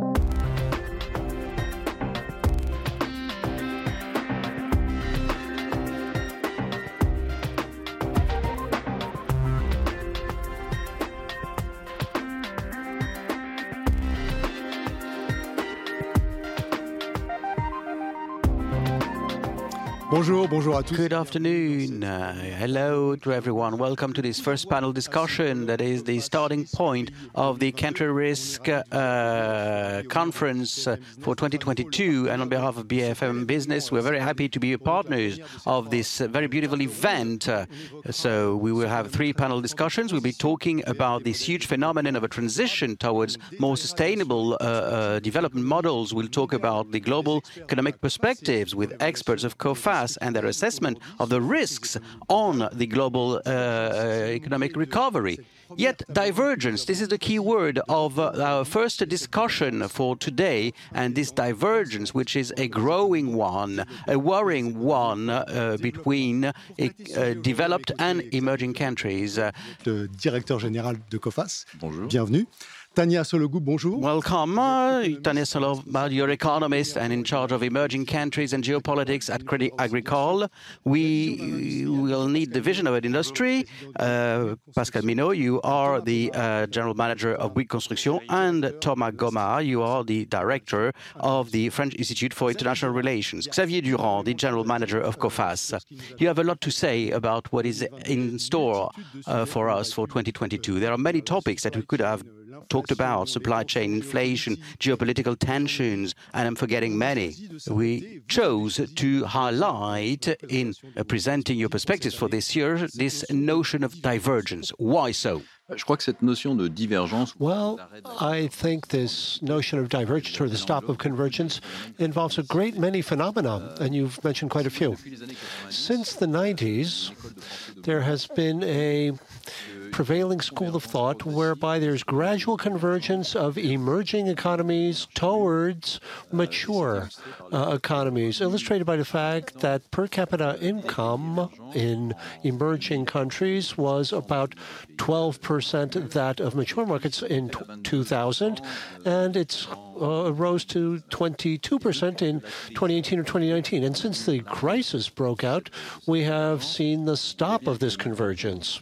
Bye. Bonjour, bonjour à tous. Good afternoon. Uh, hello to everyone. Welcome to this first panel discussion that is the starting point of the country risk uh, conference uh, for 2022. And on behalf of BFM Business, we're very happy to be partners of this uh, very beautiful event. Uh, so we will have three panel discussions. We'll be talking about this huge phenomenon of a transition towards more sustainable uh, development models. We'll talk about the global economic perspectives with experts of Coface and their assessment of the risks on the global uh, economic recovery. Yet divergence, this is the key word of uh, our first discussion for today, and this divergence, which is a growing one, a worrying one uh, between uh, developed and emerging countries. Le directeur général de Coface, Bonjour. bienvenue. Tania Sollogoub, bonjour. Welcome. Uh, Tania Sollogoub, you're economist and in charge of emerging countries and geopolitics at Crédit Agricole. We will need the vision of an industry. Uh, Pascal Minault, you are the uh, general manager of Bouygues Construction, and Thomas Gomart, you are the director of the French Institute for International Relations. Xavier Durand, the general manager of Coface. You have a lot to say about what is in store uh, for us for 2022. There are many topics that we could have talked about supply chain inflation, geopolitical tensions, and I'm forgetting many. We chose to highlight in uh, presenting your perspectives for this year this notion of divergence. Why so? Je crois que cette notion de divergence. Well, I think this notion of divergence or the stop of convergence involves a great many phenomena, and you've mentioned quite a few. Since the 90s, there has been a prevailing school of thought whereby there's gradual convergence of emerging economies towards mature uh, economies, illustrated by the fact that per capita income in emerging countries was about 12% that of mature markets in 2000, and it's uh, rose to 22% in 2018 or 2019. And since the crisis broke out, we have seen the stop of this convergence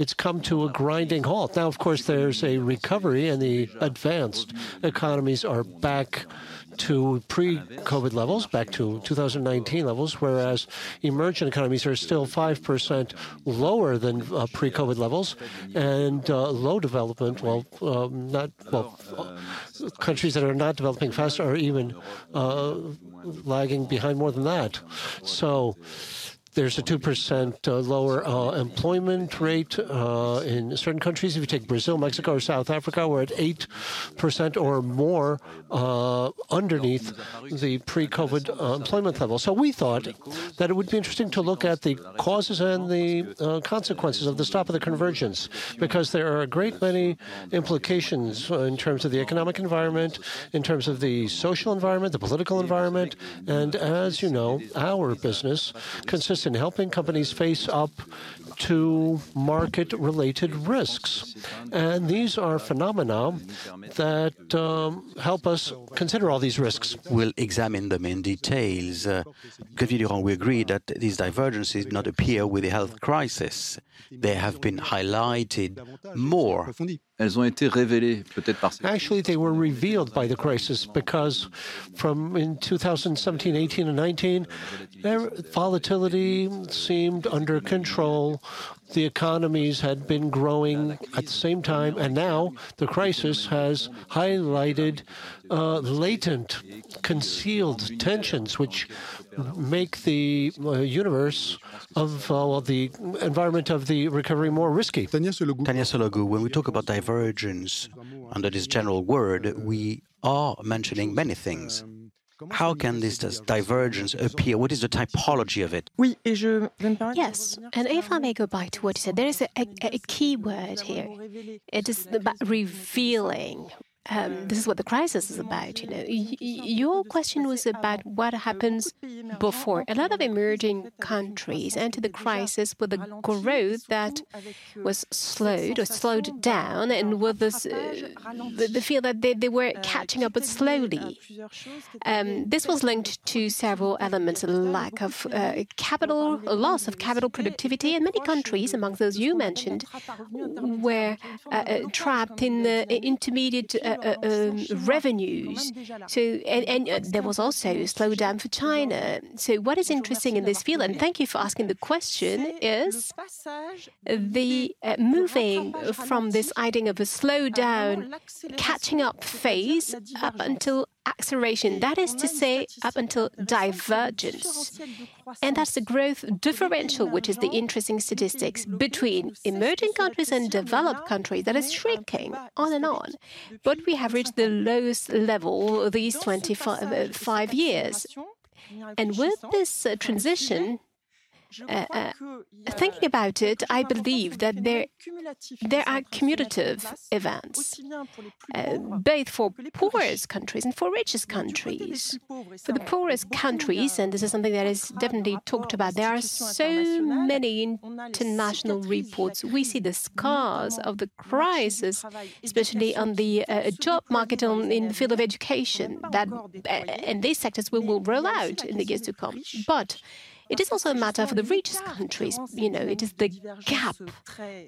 it's come to a grinding halt. Now, of course, there's a recovery, and the advanced economies are back to pre-COVID levels, back to 2019 levels, whereas emerging economies are still 5% lower than uh, pre-COVID levels, and uh, low development, well, um, not well, countries that are not developing fast are even uh, lagging behind more than that. So there's a 2% uh, lower uh, employment rate uh, in certain countries. If you take Brazil, Mexico, or South Africa, we're at 8% or more uh, underneath the pre COVID uh, employment level. So we thought that it would be interesting to look at the causes and the uh, consequences of the stop of the convergence, because there are a great many implications in terms of the economic environment, in terms of the social environment, the political environment, and as you know, our business consists in helping companies face up to market related risks. And these are phenomena that um, help us consider all these risks. We'll examine them in details. Uh, Durand, we agree that these divergences did not appear with the health crisis. They have been highlighted more elles ont été révélées peut-être par Actually, they were revealed by the crisis because from in 2017, 18, and 19, their volatility seemed under control. The economies had been growing at the same time, and now the crisis has highlighted uh, latent, concealed tensions, which make the uh, universe of uh, well, the environment of the recovery more risky. Tania Sollogoub, when we talk about divergence under this general word, we are mentioning many things. How can this divergence appear? What is the typology of it? Yes, and if I may go back to what you said, there is a, a, a key word here. It is about revealing um, this is what the crisis is about. You know, your question was about what happens before. A lot of emerging countries enter the crisis with a growth that was slowed or slowed down, and with this, uh, the, the, feel that they, they were catching up but slowly. Um, this was linked to several elements: lack of uh, capital, loss of capital productivity, and many countries, among those you mentioned, were uh, uh trapped in the intermediate uh, revenues. So, and, and uh, there was also a slowdown for China. So, what is interesting in this field, and thank you for asking the question, is the uh, moving from this idea of a slowdown, catching up phase up until acceleration, that is to say, up until divergence. And that's the growth differential, which is the interesting statistics between emerging countries and developed countries that is shrinking on and on. But we have reached the lowest level these 25 uh, years. And with this uh, transition, uh, uh, thinking about it, I believe that there, there are cumulative events, uh, both for poorest countries and for richest countries. For the poorest countries, and this is something that is definitely talked about, there are so many international reports. We see the scars of the crisis, especially on the uh, job market on, in the field of education, that, uh, and these sectors will, will roll out in the years to come. But it is also a matter for the richest countries. You know, it is the gap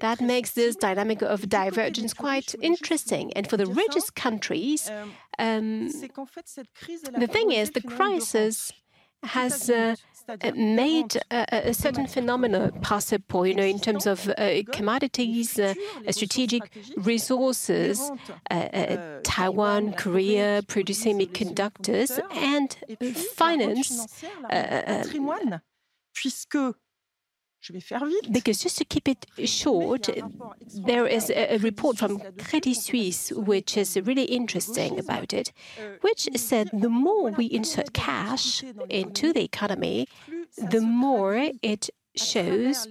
that makes this dynamic of divergence quite interesting. And for the richest countries, um, the thing is, the crisis has uh, made a, certain phenomena possible, you know, in terms of uh, commodities, uh, strategic resources, uh, uh, Taiwan, Korea producing semiconductors, and finance uh, puisque because just to keep it short, there is a, report from Credit Suisse which is really interesting about it, which said the more we insert cash into the economy, the more it shows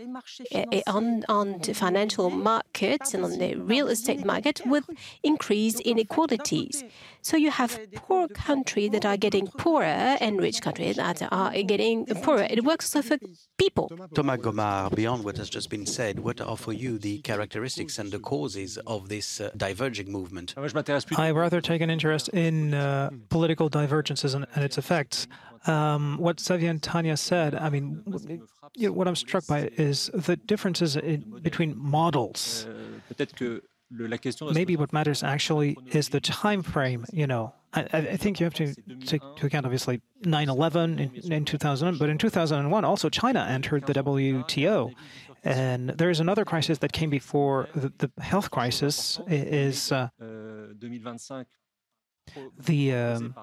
uh, on, on the financial markets and on the real estate market with increased inequalities. So you have poor countries that are getting poorer and rich countries that are getting poorer. It works also for people. Thomas Gomart, beyond what has just been said, what are for you the characteristics and the causes of this uh, diverging movement? I rather take an interest in uh, political divergences and, and its effects. Um, what Xavier and Tania said, I mean, you know, what I'm struck by is the differences in, between models. Maybe what matters actually is the time frame. You know, I, I think you have to take into account obviously 9/11 in, in 2000, but in 2001 also China entered the WTO, and there is another crisis that came before the, the health crisis. Is uh, the um,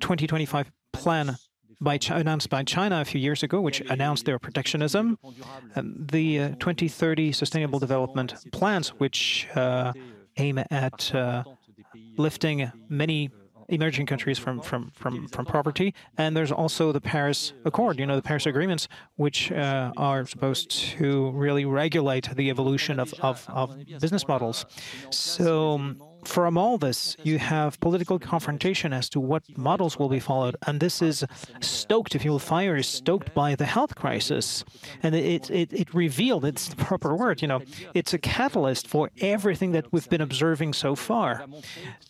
2025 plan by announced by China a few years ago, which announced their protectionism, um, the uh, 2030 Sustainable Development Plans, which uh, aim at uh, lifting many emerging countries from, from, from, from poverty. And there's also the Paris Accord, you know, the Paris Agreements, which uh, are supposed to really regulate the evolution of, of, of business models. So from all this, you have political confrontation as to what models will be followed. And this is stoked, if you will, fire is stoked by the health crisis. And it, it, it revealed, it's the proper word, you know, it's a catalyst for everything that we've been observing so far.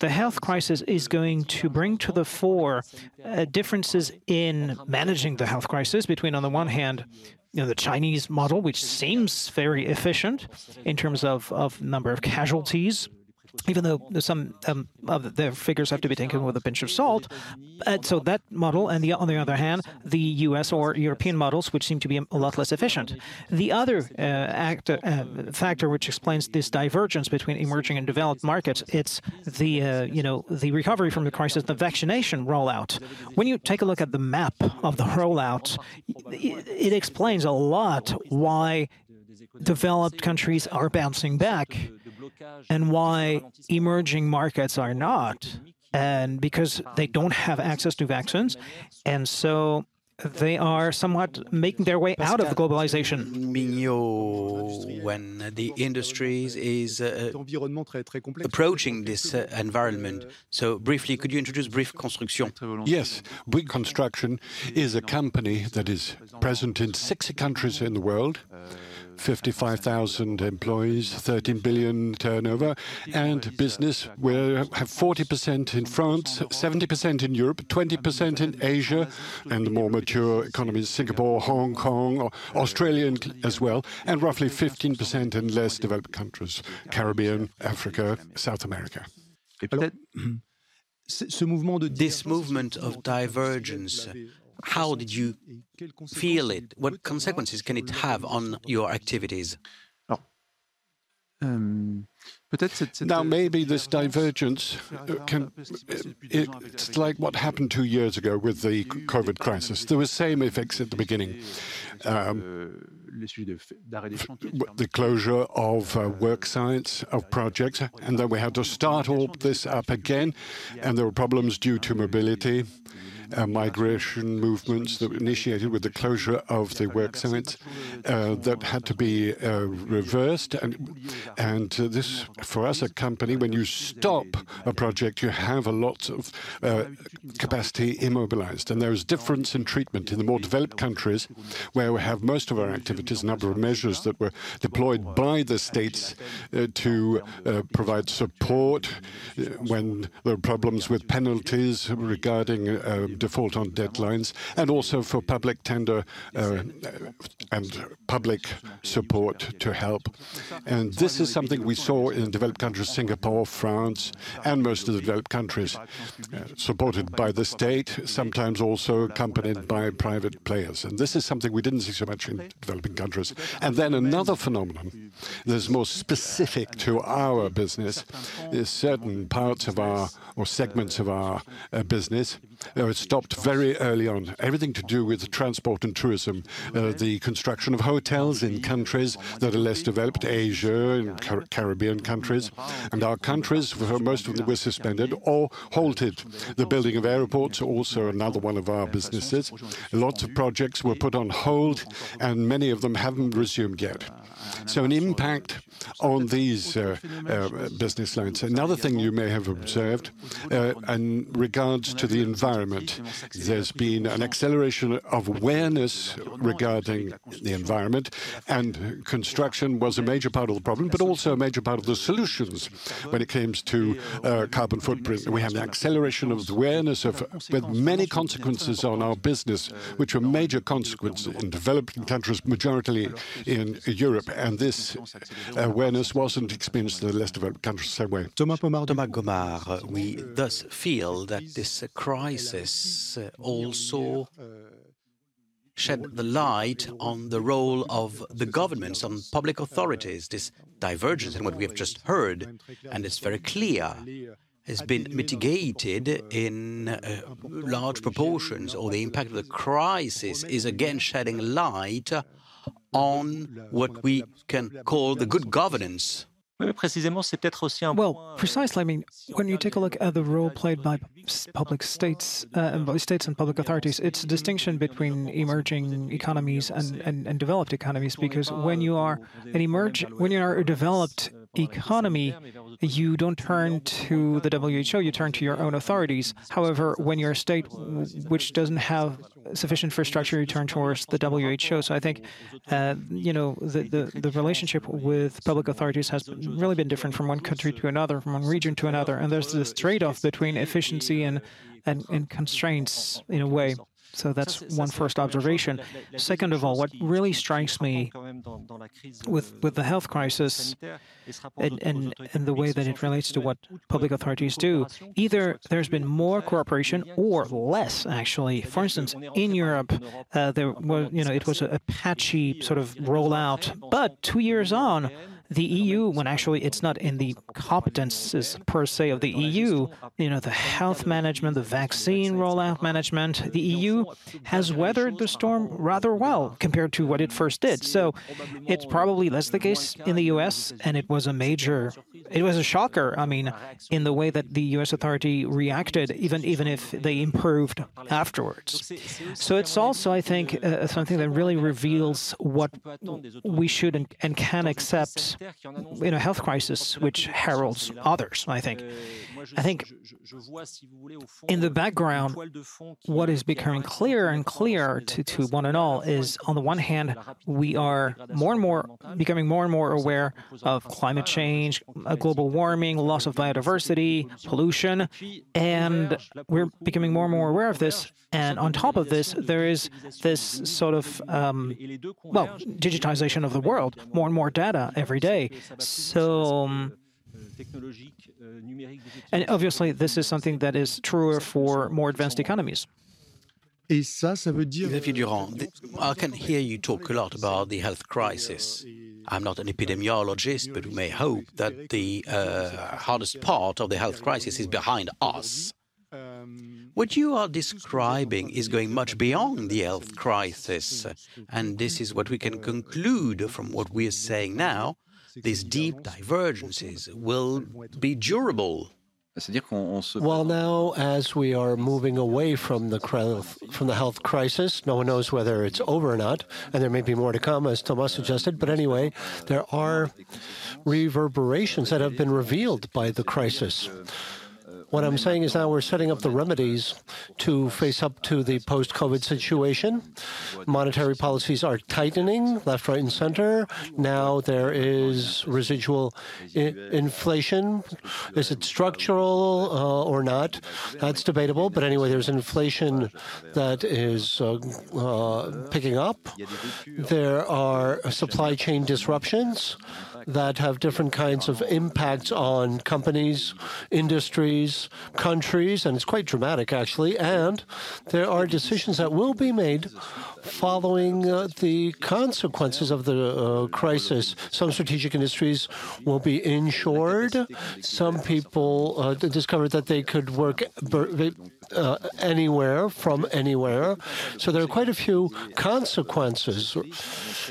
The health crisis is going to bring to the fore uh, differences in managing the health crisis between, on the one hand, you know, the Chinese model, which seems very efficient in terms of, of number of casualties even though some um, of their figures have to be taken with a pinch of salt. Uh, so that model, and the, on the other hand, the U.S. or European models, which seem to be a lot less efficient. The other uh, act, uh, factor which explains this divergence between emerging and developed markets, it's the uh, you know the recovery from the crisis, the vaccination rollout. When you take a look at the map of the rollout, it, it explains a lot why developed countries are bouncing back and why emerging markets are not. And because they don't have access to vaccines. And so they are somewhat making their way out of globalization. Minault, when the industries is uh, approaching this uh, environment. So briefly, could you introduce Bouygues Construction? Yes, Bouygues Construction is a company that is present in 60 countries in the world. 55,000 employees, 13 billion turnover, and business. We have 40% in France, 70% in Europe, 20% in Asia, and the more mature economies, Singapore, Hong Kong, Australia as well, and roughly 15% in less developed countries, Caribbean, Africa, South America. This movement of divergence how did you feel it? What consequences can it have on your activities? Now, maybe this divergence can. It's like what happened two years ago with the COVID crisis. There were same effects at the beginning. Um, the closure of uh, work sites, of projects, and then we had to start all this up again, and there were problems due to mobility uh, migration movements that were initiated with the closure of the work sites uh, that had to be uh, reversed. And, and uh, this, for us, a company, when you stop a project, you have a lot of uh, capacity immobilized. And there is difference in treatment in the more developed countries where we have most of our activities, a number of measures that were deployed by the states to provide support when there are problems with penalties regarding default on deadlines, and also for public tender uh, and public support to help. And this is something we saw in developed countries, Singapore, France, and most of the developed countries, uh, supported by the state, sometimes also accompanied by private players. And this is something we didn't see so much in developing countries. And then another phenomenon that's more specific to our business is certain parts of our or segments of our uh, business uh, stopped very early on. Everything to do with transport and tourism, uh, the construction of hotels in countries that are less developed, Asia and Car Caribbean countries. And our countries, most of them, were suspended or halted. The building of airports, also another one of our businesses. Lots of projects were put on hold, and many of them haven't resumed yet. So an impact on these uh, uh, business lines. Another thing you may have observed uh, in regards to the environment, there's been an acceleration of awareness regarding the environment, and construction was a major part of the problem, but also a major part of the solutions when it comes to uh, carbon footprint. We have an acceleration of awareness of, with many consequences on our business, which are major consequences in developing countries, majority in Europe and this awareness wasn't experienced in the less developed countries the same way. Thomas Gomart, we thus feel that this crisis also shed the light on the role of the governments, on public authorities, this divergence in what we have just heard, and it's very clear has been mitigated in uh, large proportions, or the impact of the crisis is again shedding light on what we can call the good governance. Well, precisely. I mean, when you take a look at the role played by public states, uh, states and public authorities, it's a distinction between emerging economies and, and, and developed economies. Because when you are an emerge, when you are a developed economy, you don't turn to the WHO, you turn to your own authorities. However, when you're a state which doesn't have sufficient infrastructure, you turn towards the WHO. So I think, uh, you know, the, the, the, relationship with public authorities has really been different from one country to another, from one region to another. And there's this trade off between efficiency and, and, and constraints in a way. So that's one first observation. Second of all, what really strikes me with, with the health crisis and, and, and the way that it relates to what public authorities do, either there's been more cooperation or less, actually. For instance, in Europe, uh, there was, you know, it was a patchy sort of rollout, but two years on, the EU, when actually it's not in the competences per se of the EU, you know, the health management, the vaccine rollout management, the EU has weathered the storm rather well compared to what it first did. So it's probably less the case in the US, and it was a major, it was a shocker, I mean, in the way that the US authority reacted, even, even if they improved afterwards. So it's also, I think, uh, something that really reveals what we should and, and can accept in a health crisis, which heralds others, I think. I think in the background, what is becoming clearer and clearer to, to one and all is on the one hand, we are more and more becoming more and more aware of climate change, global warming, loss of biodiversity, pollution, and we're becoming more and more aware of this. And on top of this, there is this sort of, um, well, digitization of the world, more and more data every day. So, um, and obviously, this is something that is truer for more advanced economies. Et ça, ça. Xavier Durand, I can hear you talk a lot about the health crisis. I'm not an epidemiologist, but we may hope that the uh, hardest part of the health crisis is behind us. What you are describing is going much beyond the health crisis, and this is what we can conclude from what we are saying now. These deep divergences will be durable. Well, now, as we are moving away from the from the health crisis, no one knows whether it's over or not, and there may be more to come, as Thomas suggested. But anyway, there are reverberations that have been revealed by the crisis. What I'm saying is now we're setting up the remedies to face up to the post COVID situation. Monetary policies are tightening left, right, and center. Now there is residual inflation. Is it structural uh, or not? That's debatable. But anyway, there's inflation that is uh, uh, picking up. There are supply chain disruptions that have different kinds of impacts on companies, industries, countries, and it's quite dramatic actually. And there are decisions that will be made following uh, the consequences of the uh, crisis. Some strategic industries will be insured. Some people uh, discovered that they could work uh, anywhere from anywhere. So there are quite a few consequences.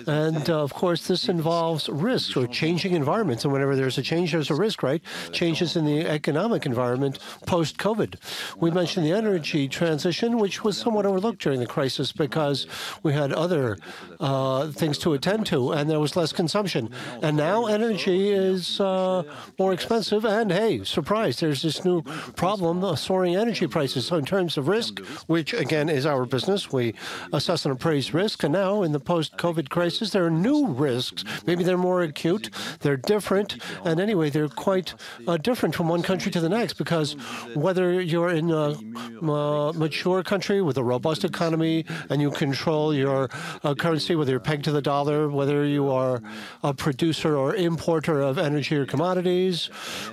And uh, of course, this involves risks or changing environments. And whenever there's a change, there's a risk, right? Changes in the economic environment post COVID. We mentioned the energy transition, which was somewhat overlooked during the crisis because we had other uh, things to attend to and there was less consumption. And now energy is uh, more expensive. And hey, surprise, there's this new problem soaring energy prices. So, in terms of risk, which again is our business, we assess and appraise risk. And now, in the post COVID crisis, there are new risks. Maybe they're more acute, they're different. And anyway, they're quite uh, different from one country to the next because whether you're in a mature country with a robust economy and you control your uh, currency, whether you're pegged to the dollar, whether you are a producer or importer of energy or commodities,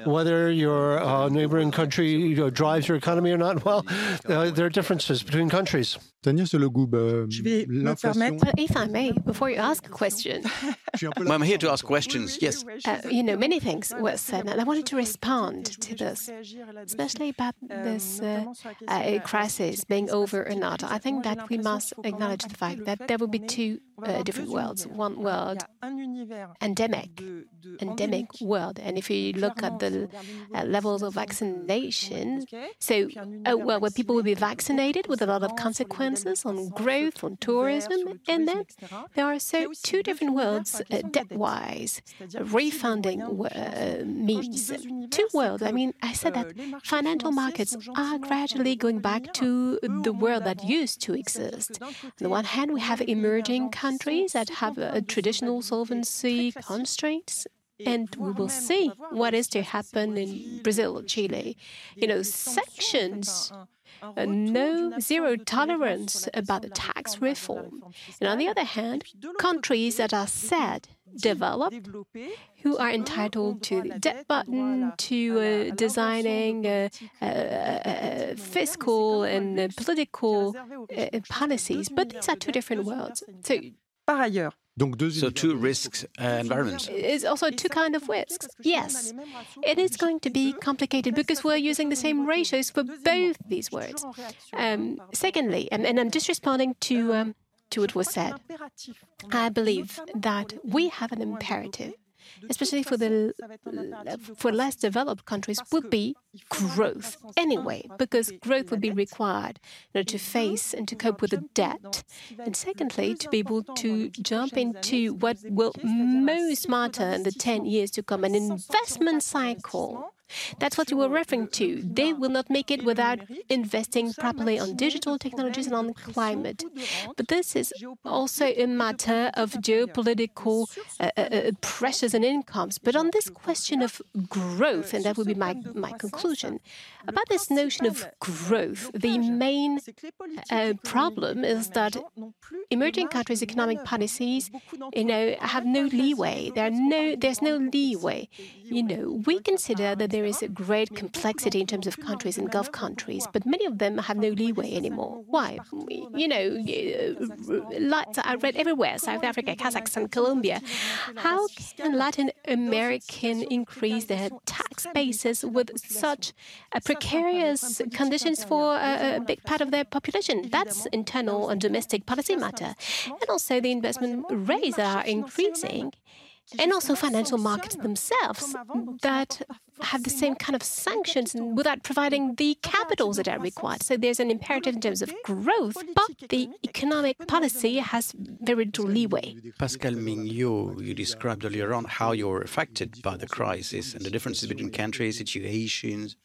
whether your uh, neighboring country you know, drives your economy or not, well, uh, there are differences between countries. Tania Sollogoub, euh, If I may, before you ask a question. well, I'm here to ask questions, yes. Uh, you know, many things were said, and I wanted to respond to this, especially about this uh, uh, crisis being over or not. I think that we must acknowledge the fact that there will be two uh, different worlds. One world, endemic, endemic world. And if you look at the uh, levels of vaccination, so, uh, well, where people will be vaccinated with a lot of consequences on growth, on tourism, and then there are so two different worlds uh, debt-wise, refunding uh, means. Two worlds. I mean, I said that financial markets are gradually going back to the world that used to exist. The one hand, we have emerging countries that have a traditional solvency constraints and we will see what is to happen in Brazil, Chile. You know, sanctions, uh, no zero tolerance about the tax reform. And on the other hand, countries that are sad, developed, who are entitled to the debt button, to uh, designing uh, uh, uh fiscal and political uh, policies. But these are two different worlds. So Par ailleurs, so two risks uh, environments. It's also two kind of risks. Yes, it is going to be complicated because we're using the same ratios for both these words. Um, secondly, and, and, I'm just responding to um, to what was said. I believe that we have an imperative especially for the for less developed countries, would be growth anyway, because growth would be required in order to face and to cope with the debt, and secondly, to be able to jump into what will most matter in the 10 years to come, an investment cycle that's what you were referring to. They will not make it without investing properly on digital technologies and on climate. But this is also a matter of geopolitical uh, uh, uh, pressures and incomes. But on this question of growth, and that would be my, my conclusion, about this notion of growth, the main uh, problem is that emerging countries' economic policies, you know, have no leeway. There are no, there's no leeway. You know, we consider that there is a great complexity in terms of countries and Gulf countries, but many of them have no leeway anymore. Why? You know, lights are red everywhere South Africa, Kazakhstan, Colombia. How can Latin American increase their tax bases with such a precarious conditions for a, a big part of their population? That's internal and domestic policy matter. And also the investment rates are increasing and also financial markets themselves that have the same kind of sanctions without providing the capitals that are required. So there's an imperative in terms of growth, but the economic policy has very little leeway. Pascal Minault, you described earlier on how you're affected by the crisis and the differences between countries, situations.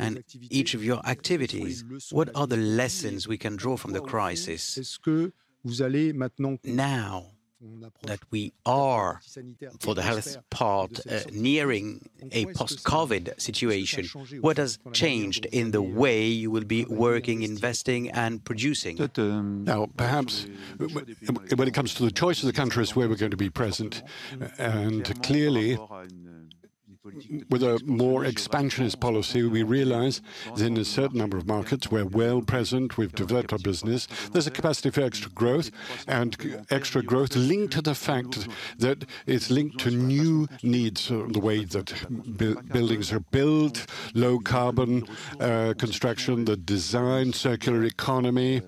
And each of your activities, what are the lessons we can draw from the crisis? Now, that we are, for the health part, uh, nearing a post COVID situation. What has changed in the way you will be working, investing, and producing? Now, perhaps when it comes to the choice of the countries where we're going to be present, and clearly with a more expansionist policy, we realize that in a certain number of markets, we're well present, we've developed our business, there's a capacity for extra growth, and extra growth linked to the fact that it's linked to new needs, the way that buildings are built, low carbon uh, construction, the design, circular economy.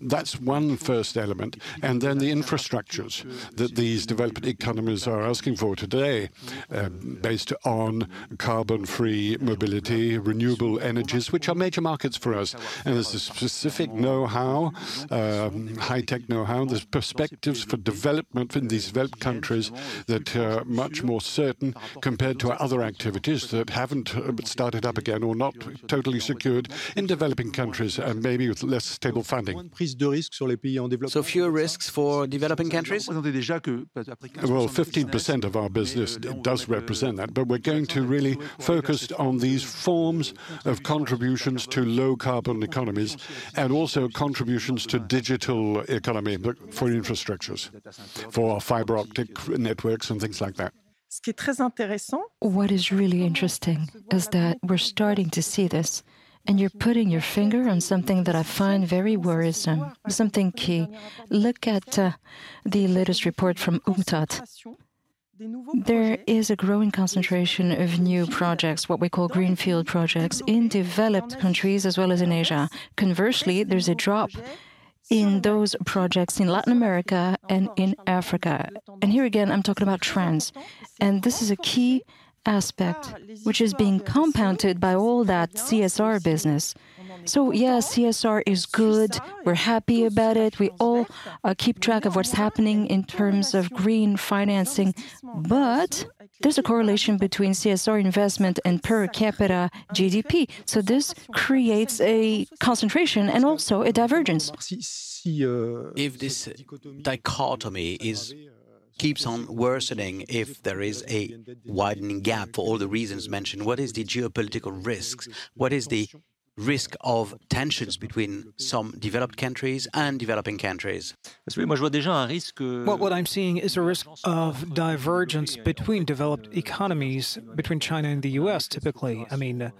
That's one first element. And then the infrastructures that these developed economies are asking for today, uh, based on carbon-free mobility, renewable energies, which are major markets for us. And there's a specific know-how, um, high-tech know-how. There's perspectives for development in these developed countries that are much more certain compared to other activities that haven't uh, started up again or not totally secured in developing countries and maybe with less stable funding. So fewer risks for developing countries? Well, 15% of our business does represent that, but we're going to really focus on these forms of contributions to low carbon economies and also contributions to digital economy for infrastructures, for fiber optic networks and things like that. What is really interesting is that we're starting to see this and you're putting your finger on something that I find very worrisome, something key. Look at uh, the latest report from UNCTAD. There is a growing concentration of new projects, what we call greenfield projects, in developed countries as well as in Asia. Conversely, there's a drop in those projects in Latin America and in Africa. And here again, I'm talking about trends. And this is a key aspect, which is being compounded by all that CSR business. So, yeah, CSR is good. We're happy about it. We all uh, keep track of what's happening in terms of green financing. But there's a correlation between CSR investment and per capita GDP. So, this creates a concentration and also a divergence. If this dichotomy is keeps on worsening if there is a widening gap for all the reasons mentioned? What is the geopolitical risks? What is the risk of tensions between some developed countries and developing countries? Well, what I'm seeing is a risk of divergence between developed economies, between China and the US, typically. I mean,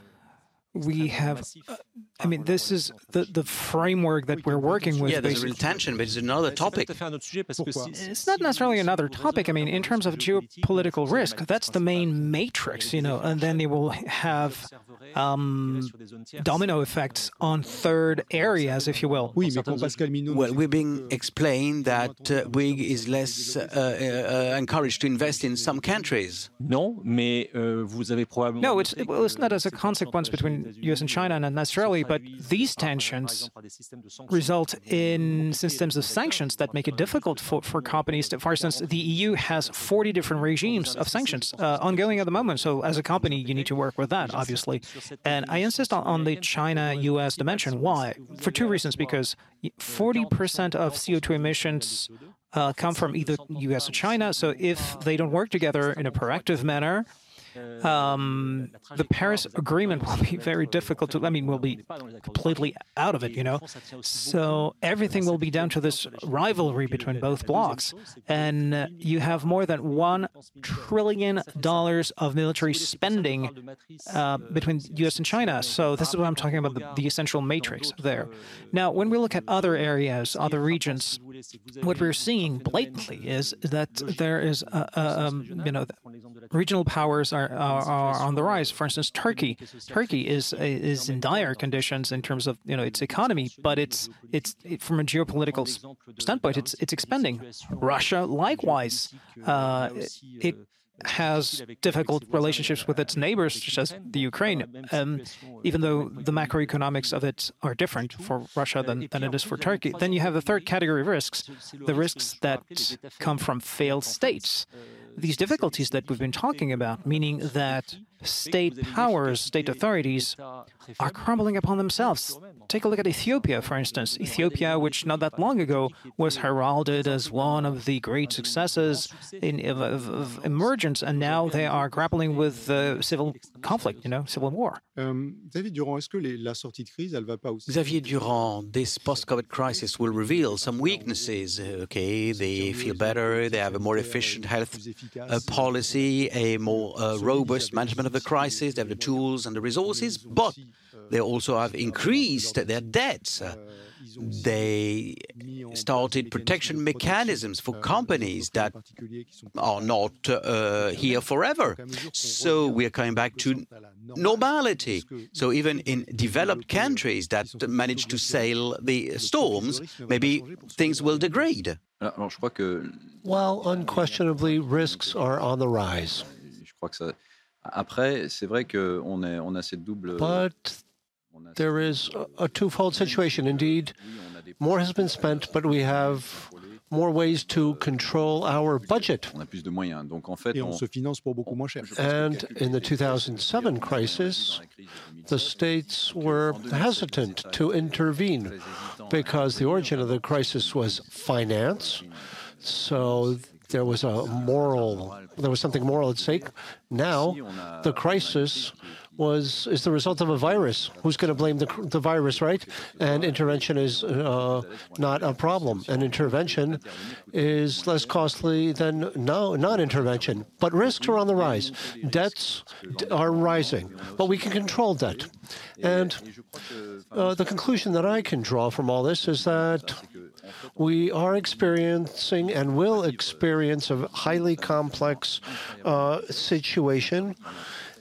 we have, uh, I mean, this is the, the framework that we're working with. Yeah, there's basically. a real tension, but it's another topic. It's not necessarily another topic. I mean, in terms of geopolitical risk, that's the main matrix, you know, and then it will have um, domino effects on third areas, if you will. Well, we're being explained that uh, WIG is less uh, uh, encouraged to invest in some countries. No, no, it's, well, it's not as a consequence between US and China, not necessarily, but these tensions result in systems of sanctions that make it difficult for, for companies. To, for instance, the EU has 40 different regimes of sanctions uh, ongoing at the moment. So, as a company, you need to work with that, obviously. And I insist on, on the China US dimension. Why? For two reasons. Because 40% of CO2 emissions uh, come from either US or China. So, if they don't work together in a proactive manner, um, the Paris Agreement will be very difficult to, I mean, we'll be completely out of it, you know? So everything will be down to this rivalry between both blocs. And you have more than $1 trillion of military spending uh, between US and China. So this is what I'm talking about, the, the essential matrix there. Now, when we look at other areas, other regions, what we're seeing blatantly is that there is, um, you know, regional powers are, are, are, on the rise. For instance, Turkey. Turkey is is in dire conditions in terms of you know its economy, but it's it's it, from a geopolitical standpoint, it's it's expanding. Russia, likewise, uh, it has difficult relationships with its neighbors, such as the Ukraine, um, um even though the macroeconomics of it are different for Russia than, than it is for Turkey. Then you have the third category of risks, the risks that come from failed states these difficulties that we've been talking about, meaning that state powers, state authorities are crumbling upon themselves. Take a look at Ethiopia, for instance. Ethiopia, which not that long ago was heralded as one of the great successes in, of, of, of emergence, and now they are grappling with uh, civil conflict, you know, civil war. Um, Xavier Durand, this post-COVID crisis will reveal some weaknesses. Okay, they feel better, they have a more efficient health uh, policy, a more uh, robust management of the crisis, they have the tools and the resources, but they also have increased their debts. They started protection mechanisms for companies that are not uh, here forever. So we are coming back to normality. So even in developed countries that manage to sail the storms, maybe things will degrade. Well, unquestionably, risks are on the rise. Après, c'est vrai qu'on on a cette double. But there is a twofold situation. Indeed, more has been spent, but we have more ways to control our budget. And in the 2007 crisis, the states were hesitant to intervene because the origin of the crisis was finance. So there was a moral, there was something moral at stake. Now, the crisis was is the result of a virus. Who's going to blame the, the virus, right? And intervention is uh, not a problem. And intervention is less costly than no non-intervention. But risks are on the rise. Debts are rising, but we can control debt. And uh, the conclusion that I can draw from all this is that we are experiencing and will experience a highly complex uh, situation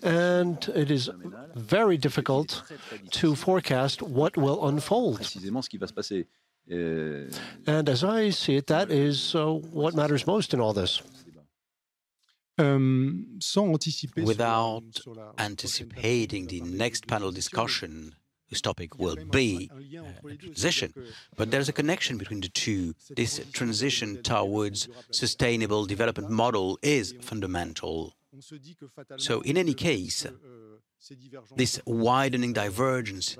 and it is very difficult to forecast what will unfold. Euh, and as I see it, that is uh, what matters most in all this. Um, Without anticipating the next panel discussion, whose topic will be uh, transition. But there's a connection between the two. This transition towards sustainable development model is fundamental. So, in any case, euh, this widening divergence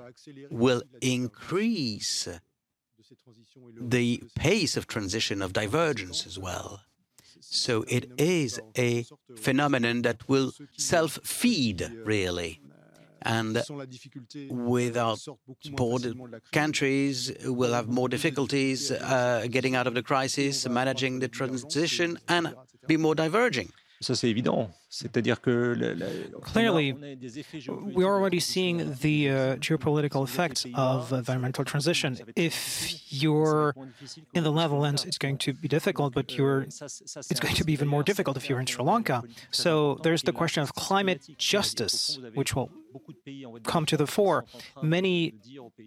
will increase the pace of transition of divergence as well. So it is a phenomenon that will self feed, euh, really. And without supported countries will have more difficulties uh, getting out of the crisis, managing the transition, and be more diverging. Ça, c'est évident. Clearly, we're already seeing the uh, geopolitical effects of environmental transition. If you're in the Netherlands, it's going to be difficult, but you're it's going to be even more difficult if you're in Sri Lanka. So there's the question of climate justice, which will come to the fore. Many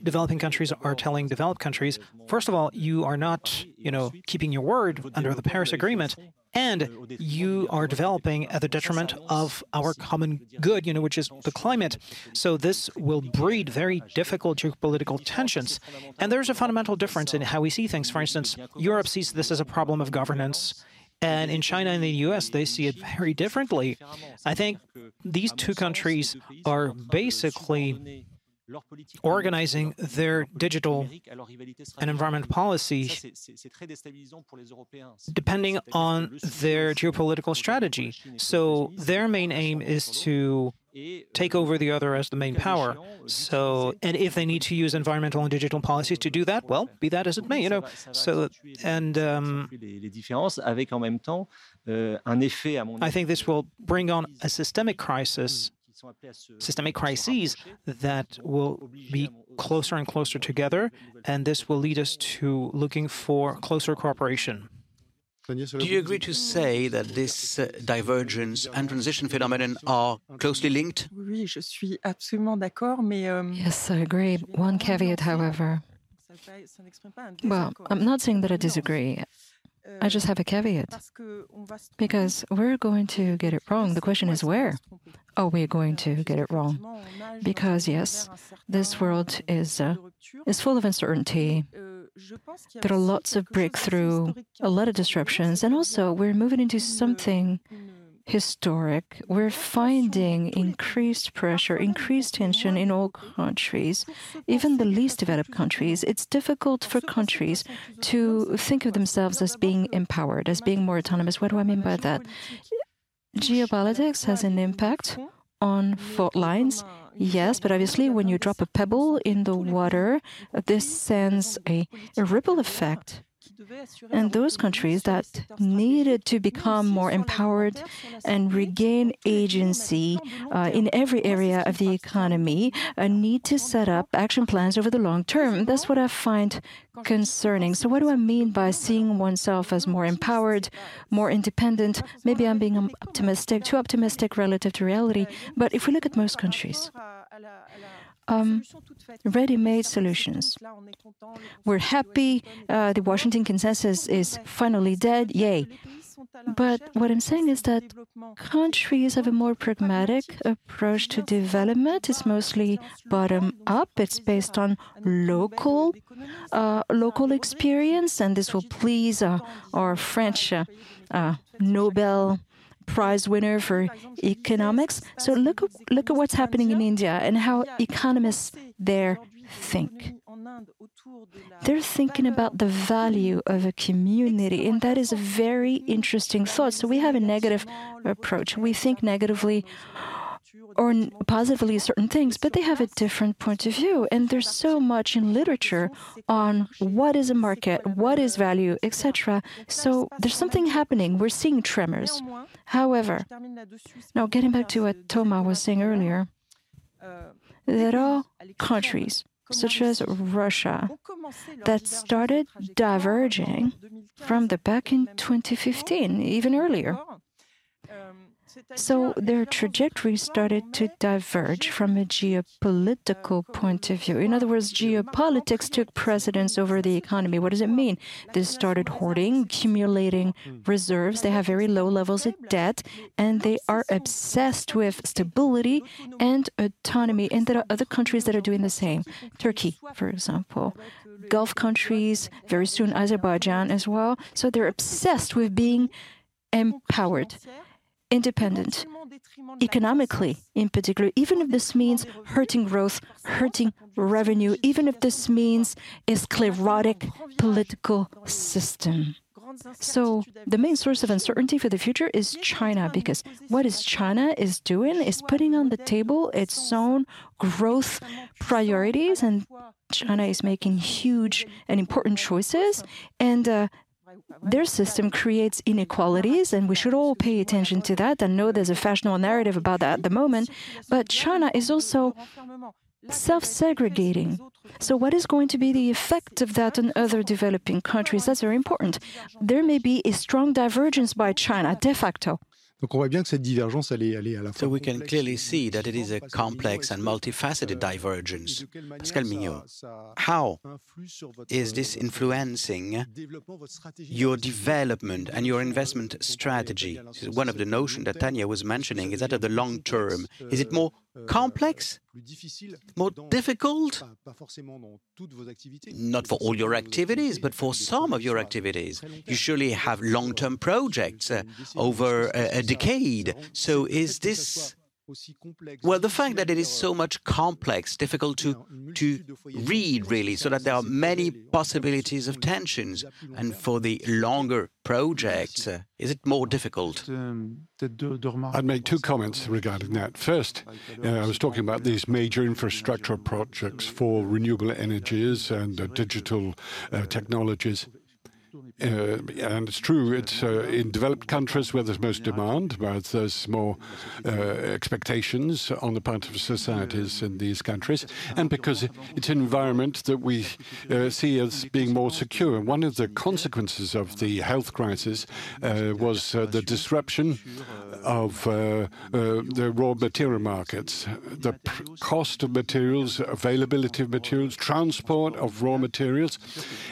developing countries are telling developed countries, first of all, you are not, you know, keeping your word under the Paris Agreement and you are developing at the detriment of our common good, you know, which is the climate. So this will breed very difficult geopolitical tensions. And there's a fundamental difference in how we see things. For instance, Europe sees this as a problem of governance. And in China and the US, they see it very differently. I think these two countries are basically organizing their digital and environment policy depending on their geopolitical strategy. So their main aim is to take over the other as the main power. So, and if they need to use environmental and digital policies to do that, well, be that as it may, you know. So, and um, euh, I think this will bring on a systemic crisis systemic crises that will be closer and closer together, and this will lead us to looking for closer cooperation. Do you agree to say that this uh, divergence and transition phenomenon are closely linked? Yes, I agree. One caveat, however. Well, I'm not saying that I disagree. I just have a caveat. Because we're going to get it wrong. The question is where are we going to get it wrong? Because, yes, this world is, uh, is full of uncertainty. There are lots of breakthrough, a lot of disruptions, and also we're moving into something historic, we're finding increased pressure, increased tension in all countries, even the least developed countries. It's difficult for countries to think of themselves as being empowered, as being more autonomous. What do I mean by that? Geopolitics has an impact on fault lines. Yes, but obviously, when you drop a pebble in the water, this sends a, a ripple effect and those countries that needed to become more empowered and regain agency uh, in every area of the economy uh, need to set up action plans over the long term. That's what I find concerning. So, what do I mean by seeing oneself as more empowered, more independent? Maybe I'm being optimistic, too optimistic relative to reality. But if we look at most countries, um, ready made solutions. We're happy uh, the Washington consensus is finally dead, yay. But what I'm saying is that countries have a more pragmatic approach to development. It's mostly bottom up. It's based on local, uh, local experience, and this will please uh, our French uh, uh Nobel prize winner for economics. So look look at what's happening in India and how economists there think. They're thinking about the value of a community, and that is a very interesting thought. So we have a negative approach. We think negatively or positively certain things, but they have a different point of view. And there's so much in literature on what is a market, what is value, etc. So there's something happening. We're seeing tremors. However, now getting back to what Thomas was saying earlier, there are countries such as Russia that started diverging from the back in 2015, even earlier. So their trajectory started to diverge from a geopolitical point of view. In other words, geopolitics took precedence over the economy. What does it mean? They started hoarding, accumulating reserves. They have very low levels of debt, and they are obsessed with stability and autonomy. And there are other countries that are doing the same. Turkey, for example. Gulf countries, very soon Azerbaijan as well. So they're obsessed with being empowered independent economically, in particular, even if this means hurting growth, hurting revenue, even if this means a sclerotic political system. So the main source of uncertainty for the future is China because what is China is doing is putting on the table its own growth priorities and China is making huge and important choices and uh, their system creates inequalities, and we should all pay attention to that. I know there's a fashionable narrative about that at the moment, but China is also self segregating. So, what is going to be the effect of that on other developing countries? That's very important. There may be a strong divergence by China de facto. Donc on voit bien que cette divergence, elle est, elle est à la fois. So we can clearly see that it is a complex and multifaceted divergence. Pascal Minault, how is this influencing your development and your investment strategy? One of the notions that Tania was mentioning is that of the long term. Is it more complex, more difficult? Not for all your activities, but for some of your activities. You surely have long term projects uh, over a, a decade. So is this well, the fact that it is so much complex, difficult to, to read, really, so that there are many possibilities of tensions. And for the longer projects, uh, is it more difficult? I'd make two comments regarding that. First, uh, I was talking about these major infrastructure projects for renewable energies and uh, digital uh, technologies. Uh, and it's true, it's uh, in developed countries where there's most demand, where there's more uh, expectations on the part of societies in these countries, and because it's an environment that we uh, see as being more secure. One of the consequences of the health crisis uh, was uh, the disruption of the raw material markets, the cost of materials, availability of materials, transport of raw materials,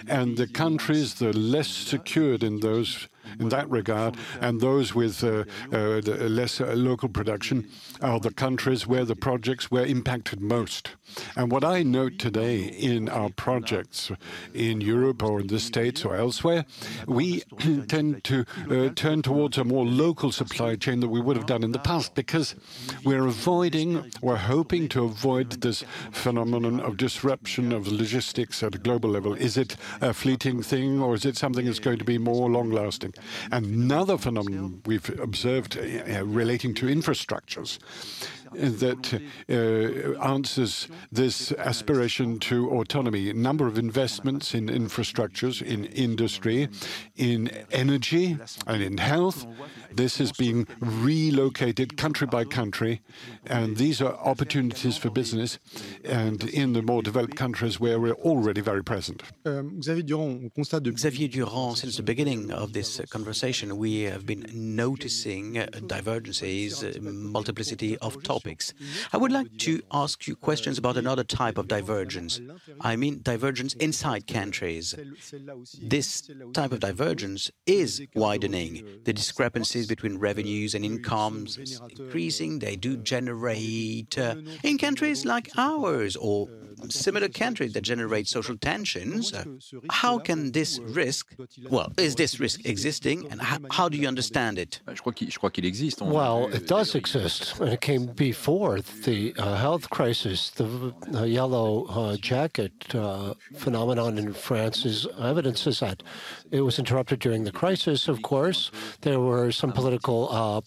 and the countries, the less secured in those in that regard, and those with uh, uh, less uh, local production are the countries where the projects were impacted most. And what I note today in our projects in Europe or in the States or elsewhere, we tend to uh, turn towards a more local supply chain than we would have done in the past because we're avoiding, we're hoping to avoid this phenomenon of disruption of logistics at a global level. Is it a fleeting thing or is it something that's going to be more long lasting? Another phenomenon we've observed uh, relating to infrastructures that uh, answers this aspiration to autonomy. A number of investments in infrastructures, in industry, in energy, and in health. This is being relocated country by country, and these are opportunities for business, and in the more developed countries where we're already very present. Um, Xavier Durand, since the beginning of this conversation, we have been noticing divergences, multiplicity of topics topics. I would like to ask you questions about another type of divergence. I mean, divergence inside countries. This type of divergence is widening. The discrepancies between revenues and incomes is increasing. They do generate, uh, in countries like ours or similar countries that generate social tensions, uh, how can this risk, well, is this risk existing and how, how do you understand it? Well, it does exist, and it came before the uh, health crisis. The yellow uh, jacket uh, phenomenon in France is evidences that it was interrupted during the crisis, of course. There were some political uh,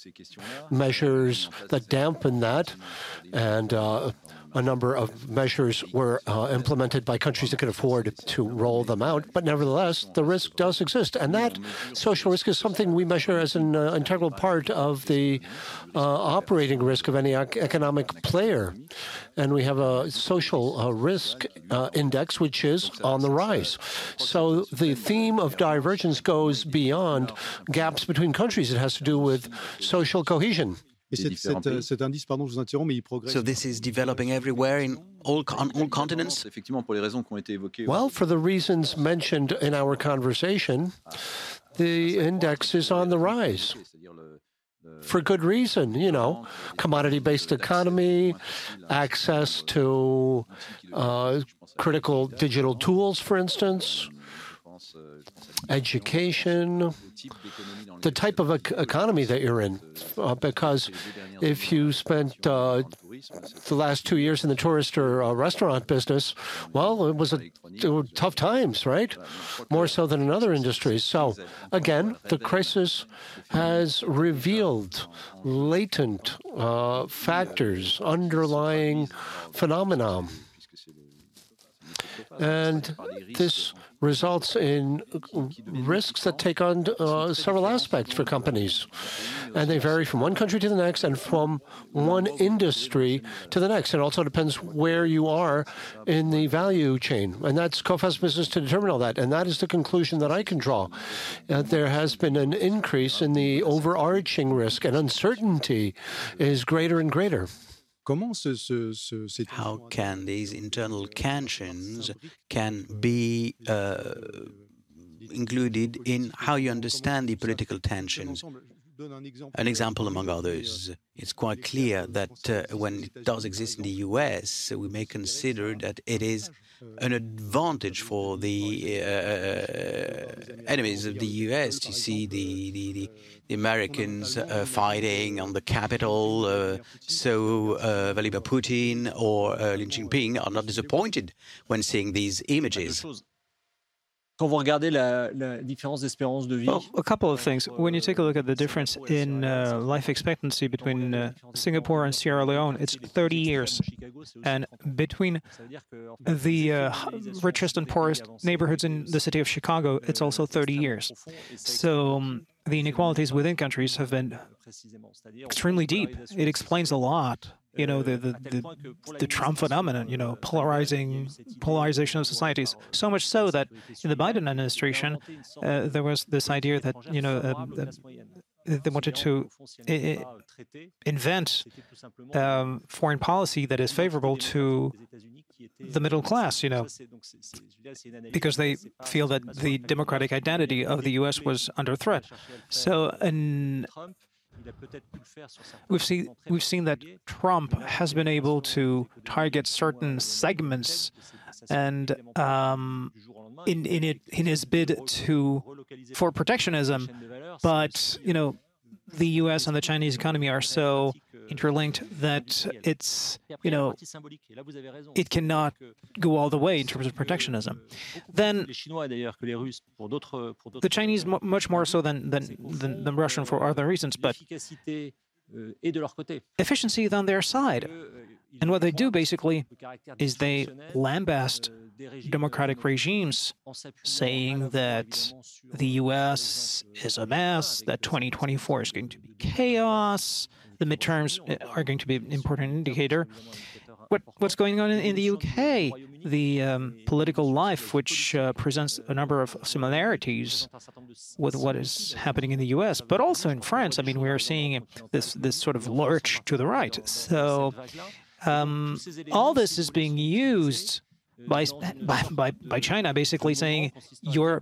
measures that dampened that, and a number of measures were uh, implemented by countries that could afford to roll them out. But nevertheless, the risk does exist. And that social risk is something we measure as an uh, integral part of the uh, operating risk of any economic player. And we have a social uh, risk uh, index, which is on the rise. So the theme of divergence goes beyond gaps between countries. It has to do with social cohesion. Euh, cet, indice, pardon, je vous interromps, mais il progresse. So this is developing everywhere in all, on all continents? Well, for the reasons mentioned in our conversation, the index is on the rise for good reason, you know, commodity based economy, access to uh, critical digital tools, for instance, education, the type of economy that you're in. Uh, because if you spent uh, the last two years in the tourist or uh, restaurant business, well, it was a, it tough times, right? More so than in other industries. So, again, the crisis has revealed latent uh, factors, underlying phenomena And this results in risks that take on uh, several aspects for companies. And they vary from one country to the next and from one industry to the next. It also depends where you are in the value chain. And that's Coface business to determine all that. And that is the conclusion that I can draw. Uh, there has been an increase in the overarching risk, and uncertainty is greater and greater. How can these internal tensions can be uh, included in how you understand the political tensions? An example among others. It's quite clear that uh, when it does exist in the US, we may consider that it is an advantage for the uh, uh enemies of the US to see the, the, the, the Americans uh, fighting on the Capitol. Uh, so uh, Vladimir Putin or Xi Jinping are not disappointed when seeing these images. Quand vous regardez la, la différence d'espérance de vie. Well, a couple of things. When you take a look at the difference in uh, life expectancy between uh, Singapore and Sierra Leone, it's 30 years. And between the uh, richest and poorest neighborhoods in the city of Chicago, it's also 30 years. So um, the inequalities within countries have been extremely deep. It explains a lot you know the the, the, the Trump phenomenon, you know, polarizing polarization of societies. So much so that in the Biden administration, uh, there was this idea that you know uh, they wanted to invent um, foreign policy that is favorable to the middle class, you know, because they feel that the democratic identity of the U.S. was under threat. So, an We've seen, we've seen that Trump has been able to target certain segments and um, in, in, it, in his bid to for protectionism, but you know the U.S. and the Chinese economy are so interlinked that it's, you know, it cannot go all the way in terms of protectionism. Then the Chinese, much more so than, than, than, than Russian for other reasons, but efficiency is on their side. And what they do basically is they lambast democratic regimes saying that the US is a mess, that 2024 is going to be chaos, the midterms uh, are going to be an important indicator. What, what's going on in, in the UK? The um, political life, which uh, presents a number of similarities with what is happening in the US, but also in France. I mean, we are seeing this this sort of lurch to the right. So um, all this is being used by, by, by, China basically saying, you're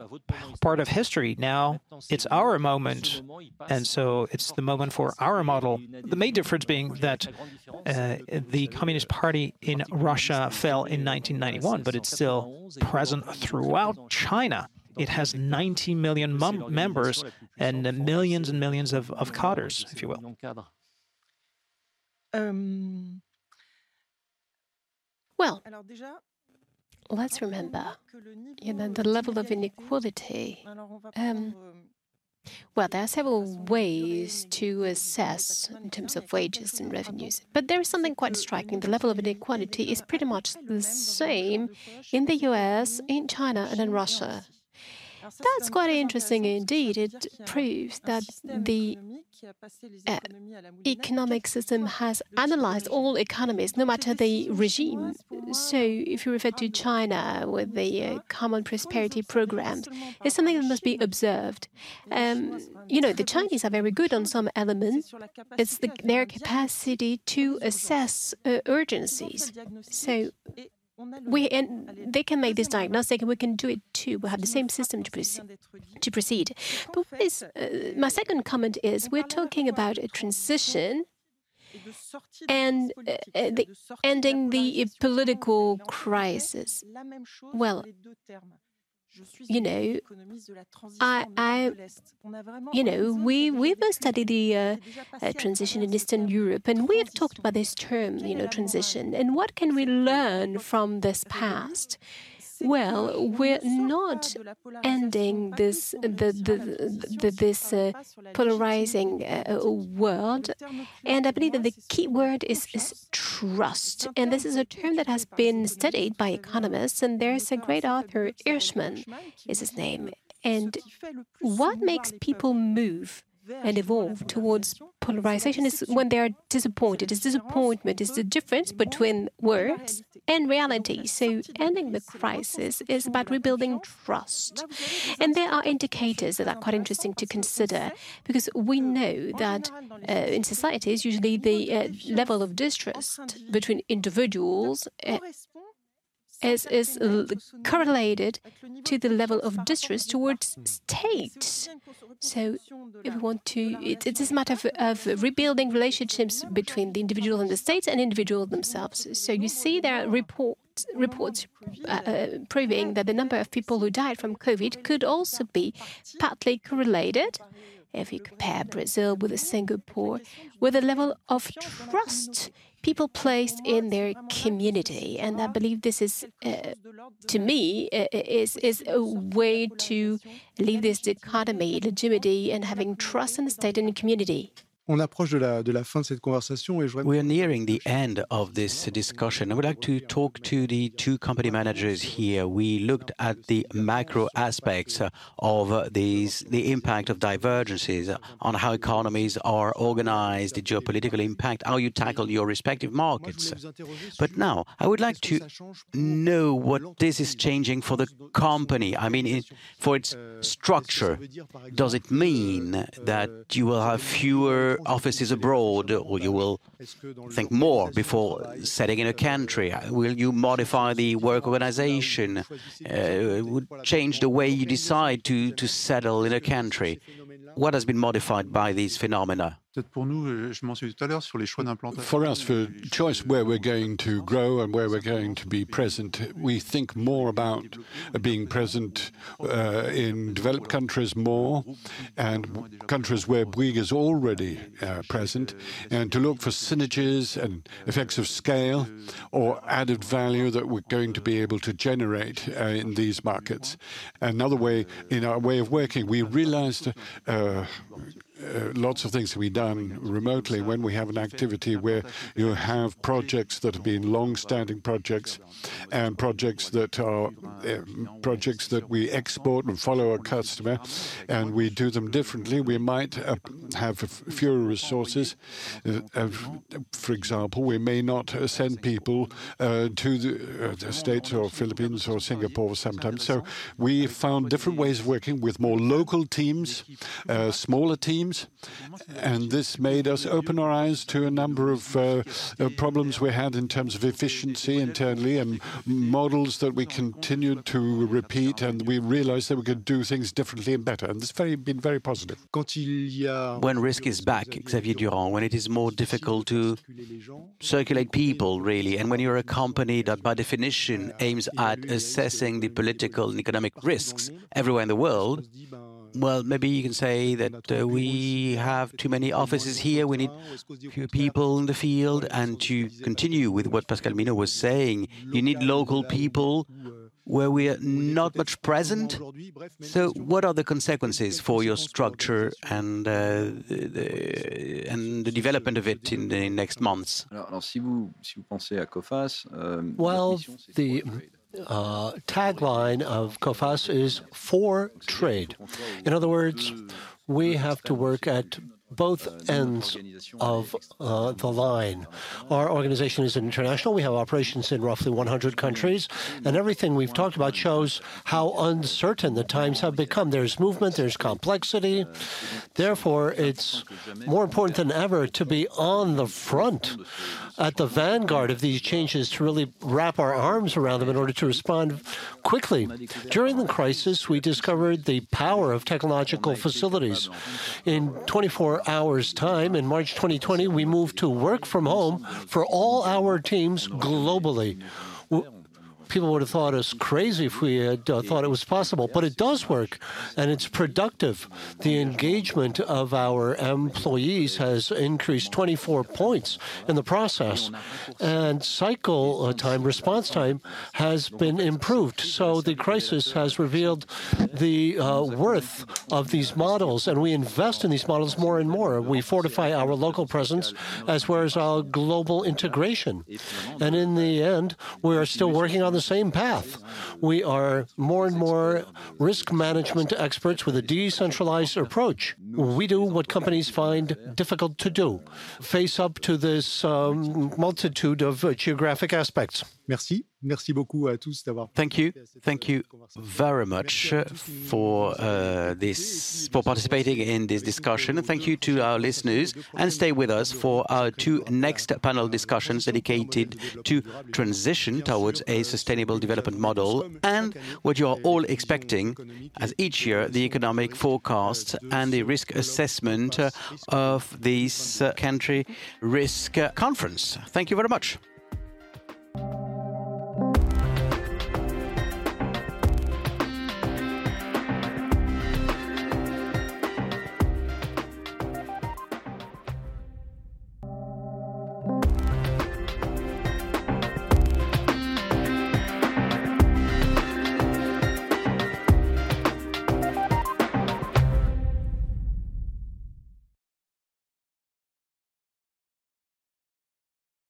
part of history. Now it's our moment. And so it's the moment for our model. The main difference being that uh, the Communist Party in Russia fell in 1991, but it's still present throughout China. It has 90 million members and millions and millions of, of cadres, if you will. Um, well, let's remember you know, the level of inequality. Um, well, there are several ways to assess in terms of wages and revenues, but there is something quite striking. The level of inequality is pretty much the same in the US, in China, and in Russia. That's quite interesting indeed. It proves that the uh, economic system has analyzed all economies, no matter the regime. So, if you refer to China with the uh, Common Prosperity Programs, it's something that must be observed. Um, you know, the Chinese are very good on some elements. It's the, their capacity to assess uh, urgencies. So, we and they can make this diagnostic, and we can do it too. We have the same system to proceed. To proceed. But is, uh, my second comment is we're talking about a transition and uh, uh the, ending the political crisis. Well, you know, I, I, you know, we we've studied the uh, uh, transition in Eastern Europe, and we have talked about this term, you know, transition, and what can we learn from this past? Well, we're not ending this the, the, the this uh, polarizing uh, world, and I believe that the key word is, is trust, and this is a term that has been studied by economists. And there's a great author, Hirschman, is his name, and what makes people move and evolve towards polarization is when they are disappointed. It's disappointment is the difference between words and reality. So ending the crisis is about rebuilding trust. And there are indicators that are quite interesting to consider because we know that uh, in societies, usually the uh, level of distrust between individuals uh, is, is correlated to the level of distrust towards states. So, if we want to, it, it is a matter of, of, rebuilding relationships between the individual and the states and individuals themselves. So, you see, there are reports, reports uh, uh, proving that the number of people who died from COVID could also be partly correlated if you compare Brazil with Singapore, with the level of trust people placed in their community. And I believe this is, uh, to me, uh, is, is a way to leave this dichotomy, legitimacy, and having trust in the state and community. On approche de la, de la fin de cette conversation et je We are nearing the end of this discussion. I would like to talk to the two company managers here. We looked at the macro aspects of these, the impact of divergences on how economies are organized, the geopolitical impact, how you tackle your respective markets. But now, I would like to know what this is changing for the company. I mean, it, for its structure. Does it mean that you will have fewer offices abroad, or you will think more before setting in a country? Will you modify the work organization? Uh, would change the way you decide to, to settle in a country? What has been modified by these phenomena? For us, for choice where we're going to grow and where we're going to be present, we think more about being present uh, in developed countries more and countries where Bouygues is already uh, present, and to look for synergies and effects of scale or added value that we're going to be able to generate uh, in these markets. Another way, in our way of working, we realized uh, lots of things to be done remotely when we have an activity where you have projects that have been long-standing projects and projects that are uh, projects that we export and follow our customer, and we do them differently. We might uh, have fewer resources. Uh, for example, we may not send people uh, to the, the, States or Philippines or Singapore sometimes. So we found different ways of working with more local teams, smaller teams teams. And this made us open our eyes to a number of uh, uh, problems we had in terms of efficiency internally and models that we continued to repeat. And we realized that we could do things differently and better. And this has been very positive. When risk is back, Xavier Durand, when it is more difficult to circulate people, really, and when you're a company that by definition aims at assessing the political and economic risks everywhere in the world, well, maybe you can say that uh, we have too many offices here, we need fewer people in the field, and to continue with what Pascal Minault was saying, you need local people where we are not much present. So, what are the consequences for your structure and uh, the, and the development of it in the next months? Euh, well, the uh, tagline of Coface is for trade. In other words, we have to work at both ends of uh, the line. Our organization is international. We have operations in roughly 100 countries, and everything we've talked about shows how uncertain the times have become. There's movement, there's complexity. Therefore, it's more important than ever to be on the front, at the vanguard of these changes, to really wrap our arms around them in order to respond quickly. During the crisis, we discovered the power of technological facilities. In 24 hours' time, in March 2020, we moved to work from home for all our teams globally. People would have thought us crazy if we had uh, thought it was possible, but it does work and it's productive. The engagement of our employees has increased 24 points in the process, and cycle uh, time, response time, has been improved. So the crisis has revealed the uh, worth of these models, and we invest in these models more and more. We fortify our local presence as well as our global integration. And in the end, we are still working on the same path. We are more and more risk management experts with a decentralized approach. We do what companies find difficult to do, face up to this um, multitude of uh, geographic aspects. Merci. Merci beaucoup à tous d'avoir. Thank you. Thank you very much for uh, this, for participating in this discussion. Thank you to our listeners, and stay with us for our two next panel discussions dedicated to transition towards a sustainable development model and what you are all expecting, as each year, the economic forecasts and the risk assessment of this country risk conference. Thank you very much.